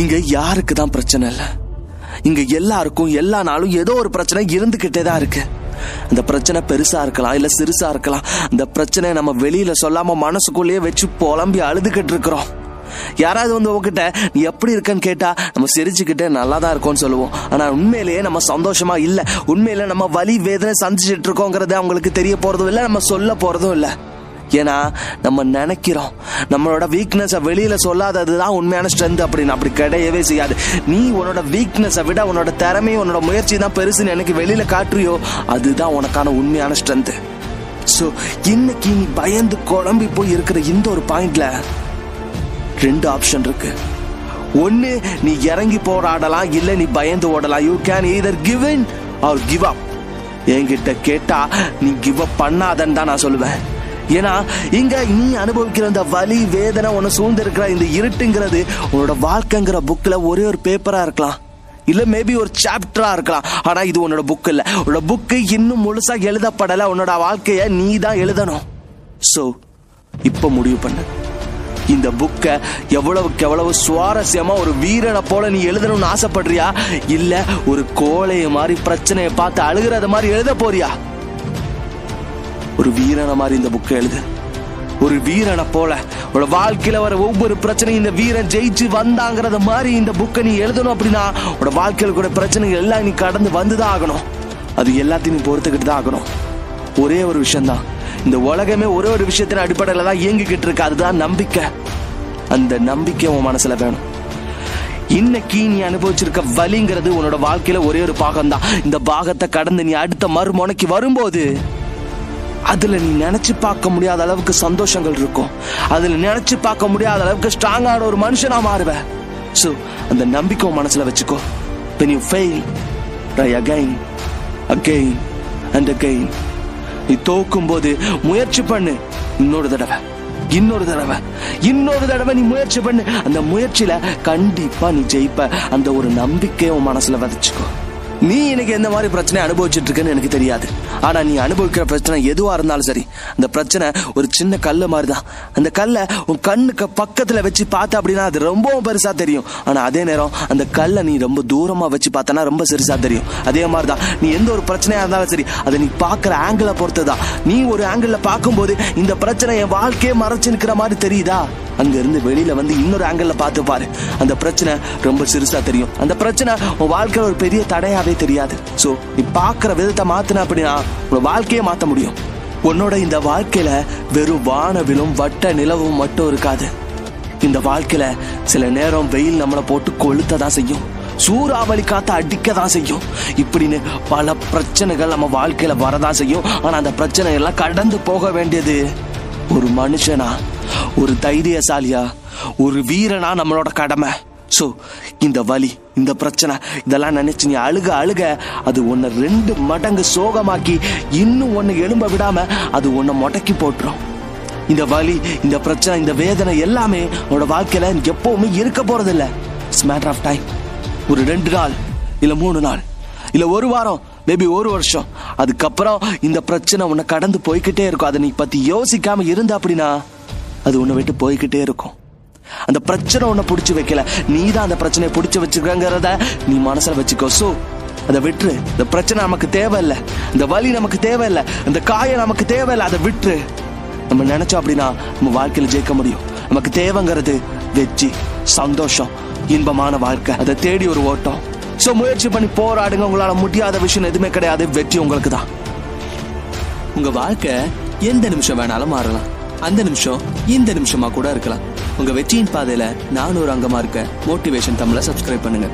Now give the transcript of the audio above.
இங்க யாருக்கு தான் பிரச்சனை இல்ல? இங்க எல்லாருக்கும் எல்லா நாளும் ஏதோ ஒரு பிரச்சனை இருந்துகிட்டே தான் இருக்கு. அந்த பிரச்சனை பெருசா இருக்கலாம் இல்ல சிறுசா இருக்கலாம். அந்த பிரச்சனையை நம்ம வெளியில சொல்லாம மனசுக்குள்ளேயே வச்சு புலம்பி அழுதுகிட்டு இருக்கிறோம். யாராவது வந்து உங்ககிட்ட நீ எப்படி இருக்கன்னு கேட்டா நம்ம சிரிச்சுக்கிட்டே நல்லா தான் இருக்கோம்னு சொல்லுவோம். ஆனா உண்மையிலேயே நம்ம சந்தோஷமா இல்ல. உண்மையில நம்ம வலி வேதனை சந்திச்சுட்டு இருக்கோங்கிறத அவங்களுக்கு தெரிய போறதும் இல்ல நம்ம சொல்ல போறதும் இல்லை. ஏன்னா நம்ம நினைக்கிறோம். நம்மளோட வீக்னஸை வெளியில் சொல்லாதது தான் உண்மையான ஸ்ட்ரென்த் அப்படின்னு. அப்படி கிடையவே செய்யாது. நீ உன்னோட வீக்னஸை விட உன்னோட திறமையும் உன்னோட முயற்சி தான் பெருசுன்னு எனக்கு வெளியில் காட்டுறியோ அதுதான் உனக்கான உண்மையான ஸ்ட்ரென்த் ஸோ இன்னைக்கு நீ பயந்து குழம்பி போய் இருக்கிற இந்த ஒரு பாயிண்ட்ல ரெண்டு ஆப்ஷன் இருக்கு. ஒன்னு நீ இறங்கி போராடலாம் இல்ல நீ பயந்து ஓடலாம். You can either give in or give up என்கிட்ட கேட்டா நீ கிவ் அப் பண்ணாதன்னு தான் நான் சொல்லுவேன். ஏன்னா இங்க நீ அனுபவிக்கிற இந்த வலி வேதனை உன்னை சூழ்ந்திருக்கிற இந்த இருட்டுங்கிறது உன்னோட வாழ்க்கைங்கிற புக்ல ஒரே ஒரு பேப்பரா இருக்கலாம். இல்ல மேபி ஒரு சாப்டரா இருக்கலாம். ஆனா இது உன்னோட புக் இல்ல. உன்னோட புக்கு இன்னும் முழுசா எழுதப்படல. உன்னோட வாழ்க்கைய நீ தான் எழுதணும். சோ இப்ப முடிவு பண்ணு. இந்த புக்கை எவ்வளவுக்கு எவ்வளவு சுவாரஸ்யமா ஒரு வீரனை போல நீ எழுதணும்னு ஆசைப்படுறியா? இல்ல ஒரு கோழைய மாதிரி பிரச்சனையை பார்த்து அழுகிறத மாதிரி எழுத போறியா? ஒரு வீரனை மாதிரி இந்த புக்கை எழுது. ஒரு வீரனை போல. உன்னோட வாழ்க்கையில வர ஒவ்வொரு பிரச்சனையும் இந்த வீரன் ஜெயிச்சு வந்தாங்கிறத மாதிரி இந்த புக்கை நீ எழுதணும் அப்படின்னா உன்னோட வாழ்க்கையில கூட பிரச்சனைகள் எல்லாம் நீ கடந்து வந்துதான் ஆகணும். அது எல்லாத்தையும் நீ பொறுத்துக்கிட்டு தான் ஆகணும். ஒரே ஒரு விஷயம்தான். இந்த உலகமே ஒரே ஒரு விஷயத்தின் அடிப்படையில தான் இயங்கிக்கிட்டு இருக்கு. அதுதான் நம்பிக்கை. அந்த நம்பிக்கை உன் மனசுல வேணும். இன்னைக்கு நீ அனுபவிச்சிருக்க வலிங்கிறது உன்னோட வாழ்க்கையில ஒரே ஒரு பாகம் தான் இந்த பாகத்தை கடந்து நீ அடுத்த மறுமுனைக்கு வரும்போது அதுல நீ நினைச்சு பார்க்க முடியாத அளவுக்கு சந்தோஷங்கள் இருக்கும். அதுல நினைச்சு பார்க்க முடியாத அளவுக்கு ஸ்ட்ராங்கான ஒரு மனுஷனா மாறுவ சோ அந்த நம்பிக்கை மனசில் மனசுல வச்சுக்கோ. When you fail try again again and again. நீ தோக்கும் போது முயற்சி பண்ணு. இன்னொரு தடவை இன்னொரு தடவை இன்னொரு தடவை நீ முயற்சி பண்ணு. அந்த முயற்சியில கண்டிப்பா நீ ஜெயிப்ப. அந்த ஒரு நம்பிக்கையை உன் மனசுல விதைச்சுக்கோ நீ இன்னைக்கு எந்த மாதிரி பிரச்சனை அனுபவிச்சுட்டு இருக்கேன்னு எனக்கு தெரியாது. ஆனா நீ அனுபவிக்கிற பிரச்சனை எதுவா இருந்தாலும் சரி அந்த பிரச்சனை ஒரு சின்ன கல்லு மாதிரி தான் அந்த கல்லை உன் கண்ணுக்கு பக்கத்துல வச்சு பார்த்த அப்படின்னா அது ரொம்பவும் பெருசா தெரியும். ஆனா அதே நேரம் அந்த கல்லை நீ ரொம்ப தூரமா வச்சு பார்த்தனா ரொம்ப சிறுசா தெரியும். அதே மாதிரி தான் நீ எந்த ஒரு பிரச்சனையா இருந்தாலும் சரி அதை நீ பார்க்குற ஆங்கிளை பொறுத்து தான் நீ ஒரு ஆங்கிள் பார்க்கும்போது இந்த பிரச்சனை என் வாழ்க்கையே மறைச்சு நிற்கிற மாதிரி தெரியுதா? அங்க இருந்து வெளியில வந்து இன்னொரு ஆங்கிள் பார்த்து பாரு. அந்த பிரச்சனை ரொம்ப சிறுசா தெரியும். அந்த பிரச்சனை உன் வாழ்க்கையில ஒரு பெரிய தடையாவே தெரியாது. சோ நீ பாக்குற விதத்தை மாத்தின அப்படின்னா உன் வாழ்க்கையே மாத்த முடியும். உன்னோட இந்த வாழ்க்கையில வெறும் வானவிலும் வட்ட நிலவும் மட்டும் இருக்காது. இந்த வாழ்க்கையில சில நேரம் வெயில் நம்மளை போட்டு கொளுத்த தான் செய்யும். சூறாவளி காத்த அடிக்க தான் செய்யும். இப்படின்னு பல பிரச்சனைகள் நம்ம வாழ்க்கையில வரதான் செய்யும். ஆனா அந்த பிரச்சனை எல்லாம் கடந்து போக வேண்டியது ஒரு மனுஷனா ஒரு தைரியசாலியா ஒரு வீரனா நம்மளோட கடமை. ஸோ இந்த வலி இந்த பிரச்சனை இதெல்லாம் நினைச்சு நீ அழுக அழுக அது உன்னை ரெண்டு மடங்கு சோகமாக்கி இன்னும் ஒன்று எலும்ப விடாம அது உன்னை முடக்கி போட்டுரும். இந்த வலி இந்த பிரச்சனை இந்த வேதனை எல்லாமே உன்னோட வாழ்க்கையில எப்பவுமே இருக்க போறது இல்ல இட்ஸ் மேட்டர் ஆஃப் டைம் ஒரு ரெண்டு நாள் இல்லை மூணு நாள் இல்லை ஒரு வாரம் மேபி ஒரு வருஷம். அதுக்கப்புறம் இந்த பிரச்சனை உன்னை கடந்து போய்கிட்டே இருக்கும். அதை நீ பத்தி யோசிக்காம இருந்த அப்படின்னா அது உன்னை விட்டு போய்கிட்டே இருக்கும். அந்த பிரச்சனை உன்னை பிடிச்சி வைக்கல. நீ தான் அந்த பிரச்சனையை பிடிச்சி வச்சிருக்கங்கிறத நீ மனசுல வச்சுக்கோ. சோ அதை விட்டுரு. இந்த பிரச்சனை நமக்கு தேவையில்லை. இந்த வலி நமக்கு தேவையில்லை. இந்த காயம் நமக்கு தேவையில்லை. அதை விட்டுரு. நம்ம நினைச்சோம் அப்படின்னா நம்ம வாழ்க்கையில ஜெயிக்க முடியும். நமக்கு தேவைங்கிறது வெற்றி சந்தோஷம் இன்பமான வாழ்க்கை. அதை தேடி ஒரு ஓட்டம். சோ முயற்சி பண்ணி போராடுங்க. உங்களால முடியாத விஷயம் எதுவுமே கிடையாது. வெற்றி உங்களுக்கு தான். உங்க வாழ்க்கை எந்த நிமிஷம் வேணாலும் மாறலாம். அந்த நிமிஷம் இந்த நிமிஷமா கூட இருக்கலாம். உங்க வெற்றியின் பாதையில நானும் ஒரு அங்கமா இருக்க மோட்டிவேஷன் தமிழை சப்ஸ்கிரைப் பண்ணுங்க.